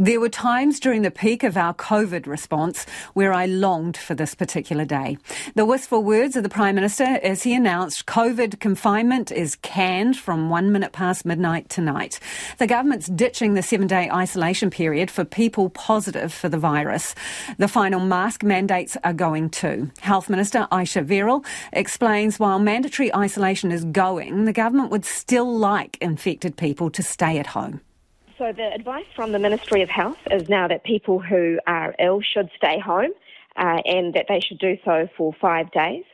There were times during the peak of our COVID response where I longed for this particular day. The wistful words of the Prime Minister as he announced COVID confinement is canned from one minute past midnight tonight. The government's ditching the seven day isolation period for people positive for the virus. The final mask mandates are going too. Health Minister Ayesha Verrall explains while mandatory isolation is going, the government would still like infected people to stay at home. So the advice from the Ministry of Health is now that people who are ill should stay home uh, and that they should do so for five days.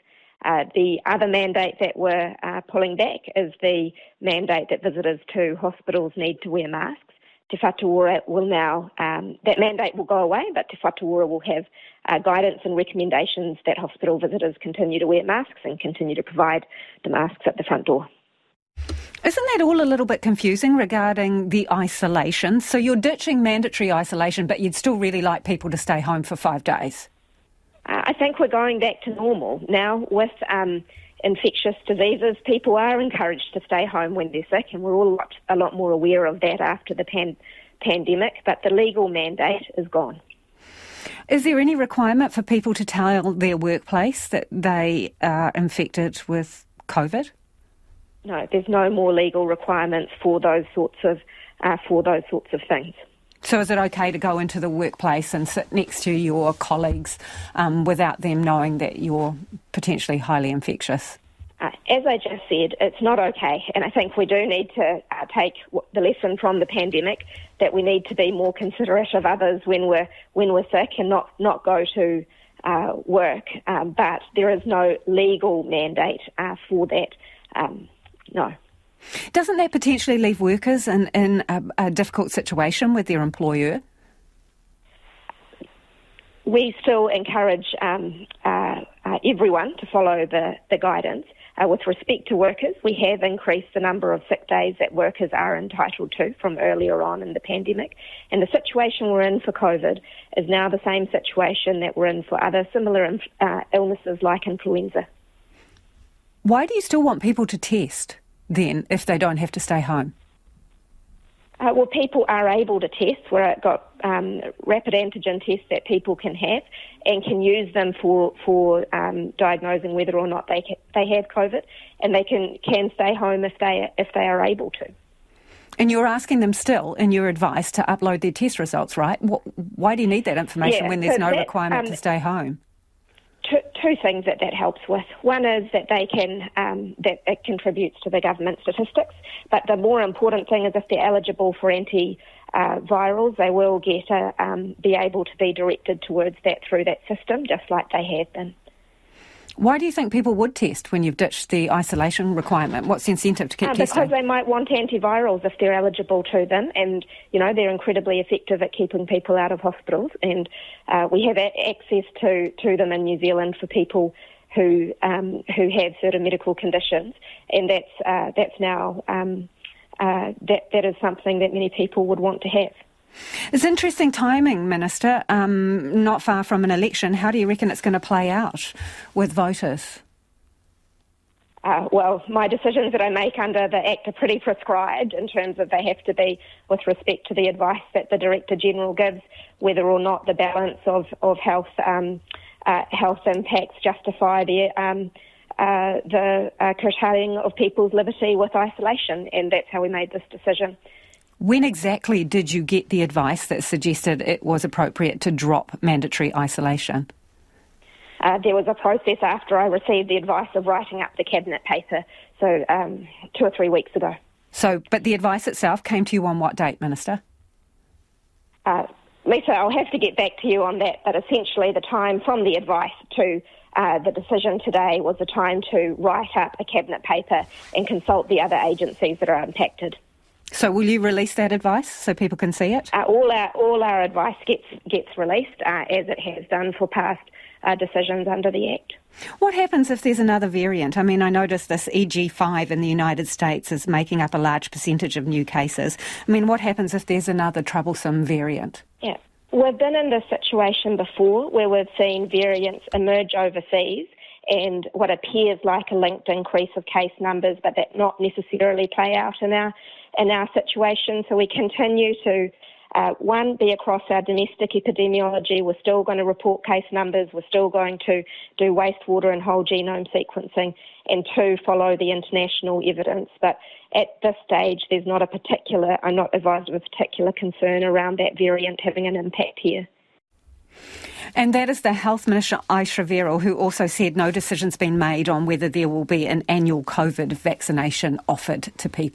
Uh, the other mandate that we're uh, pulling back is the mandate that visitors to hospitals need to wear masks. Te Whatu Ora will now, um, that mandate will go away, but Te Whatu Ora will have uh, guidance and recommendations that hospital visitors continue to wear masks and continue to provide the masks at the front door. Isn't that all a little bit confusing regarding the isolation? So you're ditching mandatory isolation, but you'd still really like people to stay home for five days? I think we're going back to normal now with um, infectious diseases. People are encouraged to stay home when they're sick, and we're all a lot, a lot more aware of that after the pan- pandemic. But the legal mandate is gone. Is there any requirement for people to tell their workplace that they are infected with COVID? No, there's no more legal requirements for those sorts of uh, for those sorts of things. So, is it okay to go into the workplace and sit next to your colleagues um, without them knowing that you're potentially highly infectious? Uh, as I just said, it's not okay, and I think we do need to uh, take the lesson from the pandemic that we need to be more considerate of others when we're when we're sick and not not go to uh, work. Um, but there is no legal mandate uh, for that. Um, no. Doesn't that potentially leave workers in, in a, a difficult situation with their employer? We still encourage um, uh, uh, everyone to follow the, the guidance. Uh, with respect to workers, we have increased the number of sick days that workers are entitled to from earlier on in the pandemic. And the situation we're in for COVID is now the same situation that we're in for other similar uh, illnesses like influenza. Why do you still want people to test then if they don't have to stay home? Uh, well, people are able to test. We've got um, rapid antigen tests that people can have and can use them for for um, diagnosing whether or not they ca- they have COVID, and they can can stay home if they if they are able to. And you're asking them still, in your advice, to upload their test results, right? Why do you need that information yeah, when there's so no that, requirement um, to stay home? Two, two things that that helps with. One is that they can um, that it contributes to the government statistics, but the more important thing is if they're eligible for anti uh, virals, they will get a, um, be able to be directed towards that through that system, just like they have been. Why do you think people would test when you've ditched the isolation requirement? What's the incentive to keep uh, testing? Because they might want antivirals if they're eligible to them, and you know they're incredibly effective at keeping people out of hospitals. And uh, we have a- access to to them in New Zealand for people who um, who have certain medical conditions, and that's uh, that's now um, uh, that that is something that many people would want to have. It's interesting timing, Minister. Um, not far from an election. How do you reckon it's going to play out with voters? Uh, well, my decisions that I make under the Act are pretty prescribed in terms of they have to be with respect to the advice that the Director General gives, whether or not the balance of, of health um, uh, health impacts justify the um, uh, the uh, curtailing of people's liberty with isolation, and that's how we made this decision. When exactly did you get the advice that suggested it was appropriate to drop mandatory isolation? Uh, there was a process after I received the advice of writing up the cabinet paper, so um, two or three weeks ago. So, but the advice itself came to you on what date, Minister? Uh, Lisa, I'll have to get back to you on that, but essentially the time from the advice to uh, the decision today was the time to write up a cabinet paper and consult the other agencies that are impacted. So, will you release that advice so people can see it? Uh, all our all our advice gets gets released uh, as it has done for past uh, decisions under the Act. What happens if there's another variant? I mean, I noticed this EG5 in the United States is making up a large percentage of new cases. I mean, what happens if there's another troublesome variant? Yeah. We've been in this situation before where we've seen variants emerge overseas and what appears like a linked increase of case numbers, but that not necessarily play out in our in our situation. So we continue to Uh, one, be across our domestic epidemiology. We're still going to report case numbers. We're still going to do wastewater and whole genome sequencing. And two, follow the international evidence. But at this stage, there's not a particular, I'm not advised of a particular concern around that variant having an impact here. And that is the Health Minister, Ayesha Verrall, who also said no decision's been made on whether there will be an annual COVID vaccination offered to people.